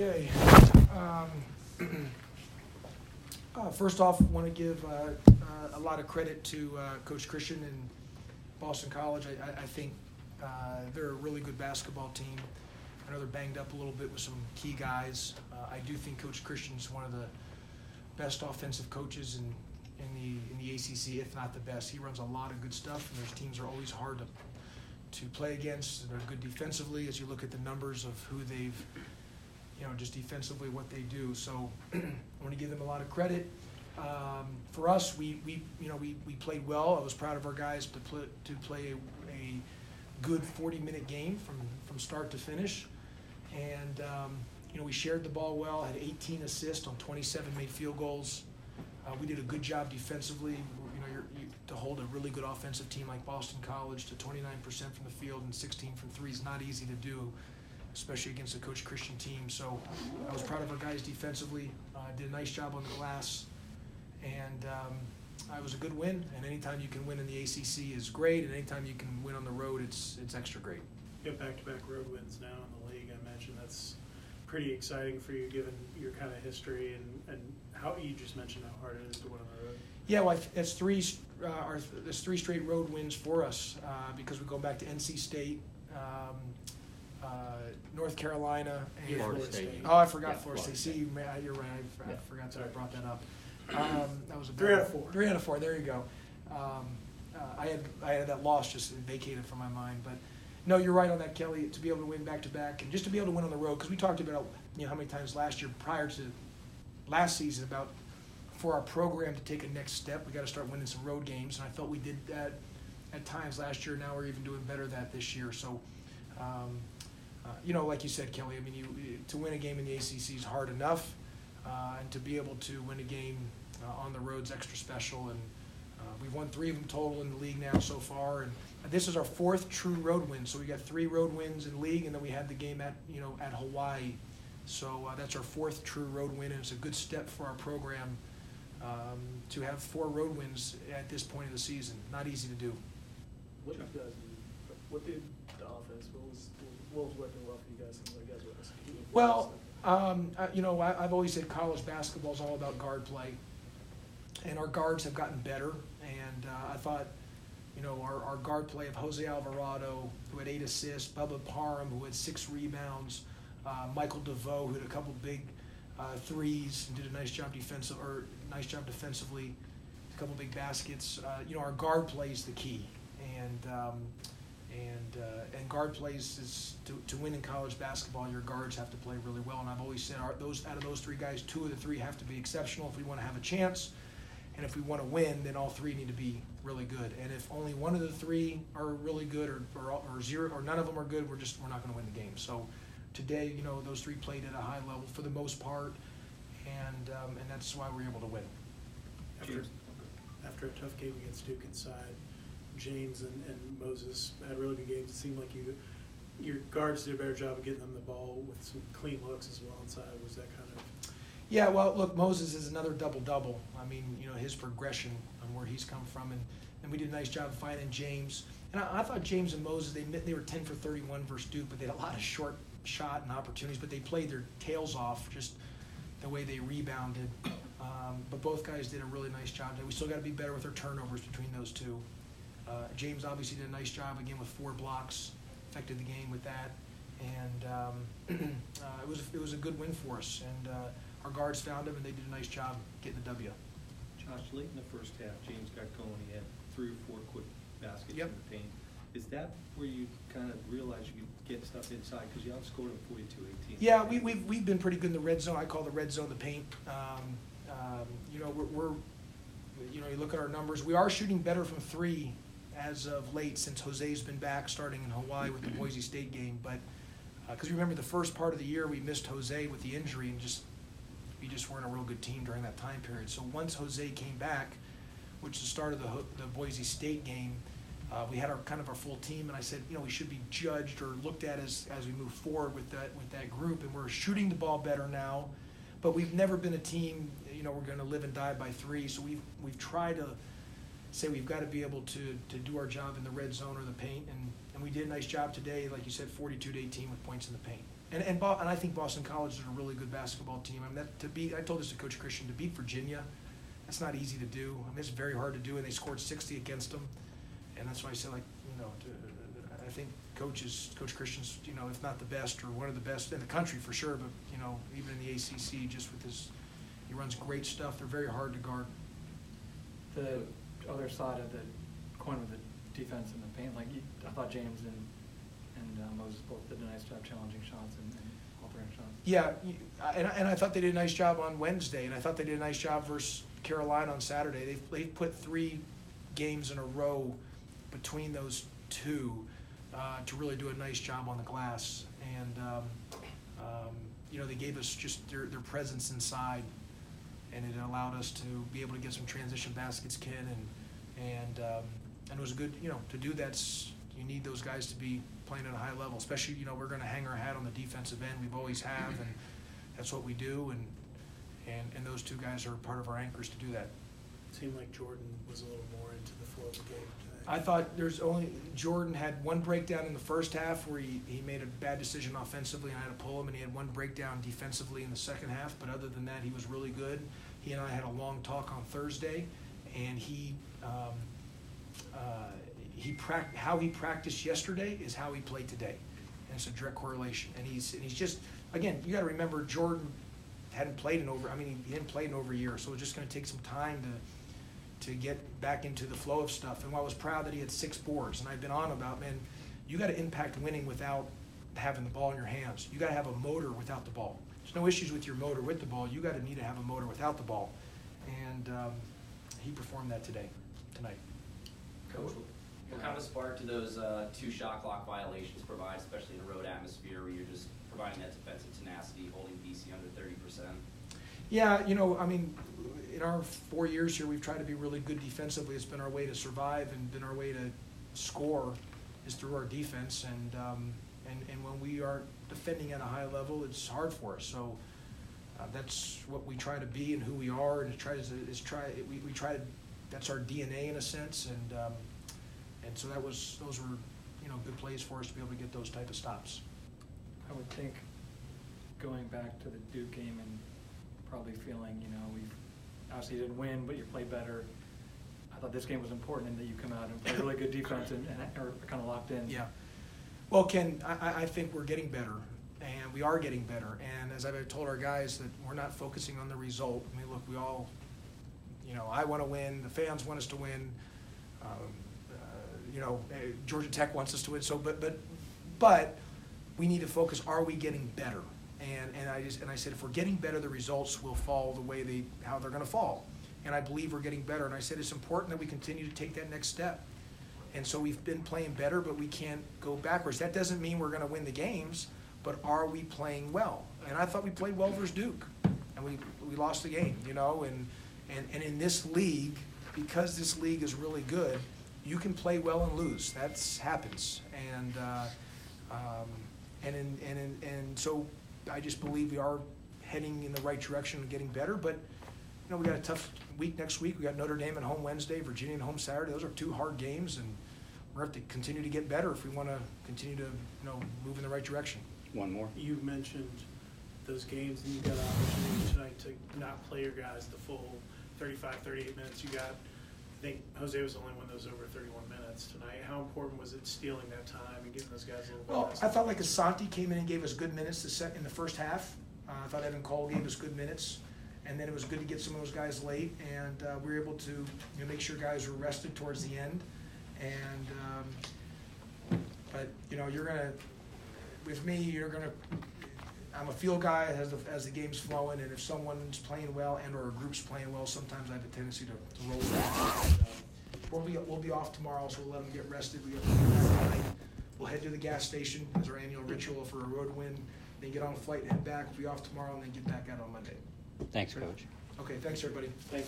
Okay. Um, uh, first off, want to give uh, uh, a lot of credit to uh, Coach Christian and Boston College. I, I, I think uh, they're a really good basketball team. I know they're banged up a little bit with some key guys. Uh, I do think Coach Christian's one of the best offensive coaches in, in the in the ACC, if not the best. He runs a lot of good stuff, and their teams are always hard to to play against. They're good defensively as you look at the numbers of who they've you know, just defensively what they do. So I want to give them a lot of credit. Um, for us, we, we you know we, we played well. I was proud of our guys to play, to play a, a good 40 minute game from, from start to finish. And um, you know we shared the ball well. Had 18 assists on 27 made field goals. Uh, we did a good job defensively. You know, you, to hold a really good offensive team like Boston College to 29% from the field and 16 from three is not easy to do especially against a Coach Christian team. So I was proud of our guys defensively. Uh, did a nice job on the glass, and um, it was a good win. And anytime you can win in the ACC is great, and anytime you can win on the road, it's it's extra great. You have back-to-back road wins now in the league. I imagine that's pretty exciting for you, given your kind of history and, and how you just mentioned how hard it is to win on the road. Yeah, well, it's three. Uh, our, there's three straight road wins for us uh, because we go back to NC State, um, uh, North Carolina, and Florida State. Oh, I forgot Yeah, Florida State. Florida See, State. man, you're right. I, I Yeah. forgot that I brought that up. Um, that was a Three bad- out of four. Three out of four. There you go. Um, uh, I had I had that loss just vacated from my mind, but no, you're right on that, Kelly. To be able to win back to back and just to be able to win on the road because we talked about you know how many times last year prior to last season about for our program to take a next step, we got to start winning some road games, and I felt we did that at times last year. Now we're even doing better that this year. So, um, uh, you know, like you said, Kelly, I mean, you to win a game in the ACC is hard enough, uh, and to be able to win a game uh, on the road's extra special. And uh, we've won three of them total in the league now so far, and this is our fourth true road win. So we got three road wins in league, and then we had the game at you know at Hawaii. So uh, that's our fourth true road win, and it's a good step for our program um, to have four road wins at this point of the season. Not easy to do. What did? What did the offense? What was what was working well for you guys? Seems like you guys were executing. Well, um, uh, you know, I, I've always said college basketball is all about guard play, and our guards have gotten better. And uh, I thought, you know, our, our guard play of Jose Alvarado, who had eight assists, Bubba Parham, who had six rebounds, uh, Michael DeVoe, who had a couple big uh, threes and did a nice job defensive or nice job defensively, a couple big baskets. Uh, you know, our guard play is the key, and um, and uh, and guard plays is to, to win in college basketball. Your guards have to play really well, and I've always said our, those out of those three guys, two of the three have to be exceptional if we want to have a chance, and if we want to win, then all three need to be really good. And if only one of the three are really good, or or, or zero, or none of them are good, we're just we're not going to win the game. So today, you know, those three played at a high level for the most part, and um, and that's why we're able to win. After, after a tough game against Duke inside, James and, and Moses had really good games. It seemed like you, your guards did a better job of getting them the ball with some clean looks as well inside. Was that kind of Yeah, well, look, Moses is another double double. I mean, you know, his progression on where he's come from, and, and we did a nice job finding James. And I, I thought James and Moses they they were ten for thirty one versus Duke, but they had a lot of short shot and opportunities, but they played their tails off just the way they rebounded. Um, but both guys did a really nice job. We still got to be better with our turnovers between those two. Uh, James obviously did a nice job again with four blocks, affected the game with that, and um, uh, it was it was a good win for us. And uh, our guards found him, and they did a nice job getting the W. Josh, late in the first half, James got going, he had three or four quick baskets in the paint. Is that where you kind of realize you could get stuff inside, because you outscored forty-two eighteen? Yeah, we, we've, we've been pretty good in the red zone. I call the red zone the paint. Um, um, you know, we're, we're, you know, you look at our numbers. We are shooting better from three as of late since Jose's been back starting in Hawaii with the Boise State game. But because remember the first part of the year we missed Jose with the injury and just we just weren't a real good team during that time period. So once Jose came back, which is the start of the the Boise State game, uh, we had our kind of our full team, and I said, you know, we should be judged or looked at as as we move forward with that with that group, and we're shooting the ball better now, but we've never been a team, you know, we're going to live and die by three. So we've we've tried to say we've got to be able to to do our job in the red zone or the paint, and and we did a nice job today, like you said, forty-two to eighteen with points in the paint. And, and Bo, and I think Boston College is a really good basketball team. I mean, that, to beat, I told this to Coach Christian, to beat Virginia, that's not easy to do. I mean, it's very hard to do, and they scored sixty against them. And that's why I said, like, you know, to, I think coaches, Coach Christian's, you know, if not the best or one of the best in the country for sure, but, you know, even in the ACC, just with his, he runs great stuff. They're very hard to guard. the other side of the coin with the defense and the paint, like, I thought James and, and uh, Moses both did a nice job challenging shots and, and altering shots. Yeah, and, I- and I thought they did a nice job on Wednesday, and I thought they did a nice job versus Carolina on Saturday. They've, they've put three games in a row between those two uh, to really do a nice job on the glass. And, um, um, you know, they gave us just their, their presence inside, and it allowed us to be able to get some transition baskets, Ken, and, and, um, and it was a good, you know, to do that's, you need those guys to be playing at a high level, especially, you know, we're gonna hang our hat on the defensive end, we've always have, and that's what we do, and, and, and those two guys are part of our anchors to do that. Seemed like Jordan was a little more into the flow of the game today. I thought there's only, Jordan had one breakdown in the first half where he, he made a bad decision offensively and I had to pull him, and he had one breakdown defensively in the second half, but other than that, he was really good. He and I had a long talk on Thursday, and he, um, uh, he prac, how he practiced yesterday is how he played today. And it's a direct correlation, and he's, and he's just, again, you gotta remember Jordan hadn't played in over, I mean, he hadn't played in over a year, so it's just gonna take some time to, to get back into the flow of stuff. And I was proud that he had six boards, and I've been on about, man, you got to impact winning without having the ball in your hands. You got to have a motor without the ball. There's no issues with your motor with the ball. You got to need to have a motor without the ball. And um, he performed that today, tonight. Coach, what kind of spark do those uh, two shot clock violations provide, especially in a road atmosphere where you're just providing that defensive tenacity, holding BC under thirty percent? Yeah, you know, I mean, in our four years here, we've tried to be really good defensively. It's been our way to survive and been our way to score is through our defense. And um, and and when we are defending at a high level, it's hard for us. So uh, that's what we try to be and who we are. And it tries to is try we, we try to that's our DNA in a sense. And um, and so that was those were you know good plays for us to be able to get those type of stops. I would think going back to the Duke game and probably feeling, you know, we obviously didn't win, but you played better. I thought this game was important in that you come out and play really good defense and, and are kind of locked in. Yeah. Well, Ken, I- I think we're getting better, and we are getting better. And as I've told our guys, that we're not focusing on the result. I mean, look, we all, you know, I want to win. The fans want us to win. Um, uh, you know, eh, Georgia Tech wants us to win. So, but but but we need to focus. Are we getting better? And and I just and I said, if we're getting better, the results will fall the way they how they're going to fall. And I believe we're getting better. And I said it's important that we continue to take that next step. And so we've been playing better, but we can't go backwards. That doesn't mean we're going to win the games, but are we playing well? And I thought we played well versus Duke, and we, we lost the game, you know. And, and, and in this league, because this league is really good, you can play well and lose. That happens. And, uh, um, and, in, and, in, and so I just believe we are heading in the right direction and getting better. But you know, we got a tough week next week. We got Notre Dame at home Wednesday, Virginia at home Saturday. Those are two hard games, and we're going to have to continue to get better if we want to continue to, you know, move in the right direction. One more. You mentioned those games, and you got an opportunity tonight to not play your guys the full 35, 38 minutes. You got, I think Jose was the only one that was over 31 minutes tonight. How important was it stealing that time and giving those guys a little bit Well, of rest? I felt like Asante came in and gave us good minutes the sec- in the first half. Uh, I thought Evan Cole gave us good minutes, and then it was good to get some of those guys late, and uh, we were able to you know make sure guys were rested towards the end. And um, but you know you're gonna with me you're gonna I'm a field guy as the, as the game's flowing, and if someone's playing well and or a group's playing well, sometimes I have a tendency to, to roll that. And, uh, We'll be, we'll be off tomorrow, so we'll let them get rested. We got tonight. We'll head to the gas station as our annual ritual for a road win, then get on a flight and head back. We'll be off tomorrow and then get back out on Monday. Thanks, Coach. Okay, thanks, everybody. Thank you.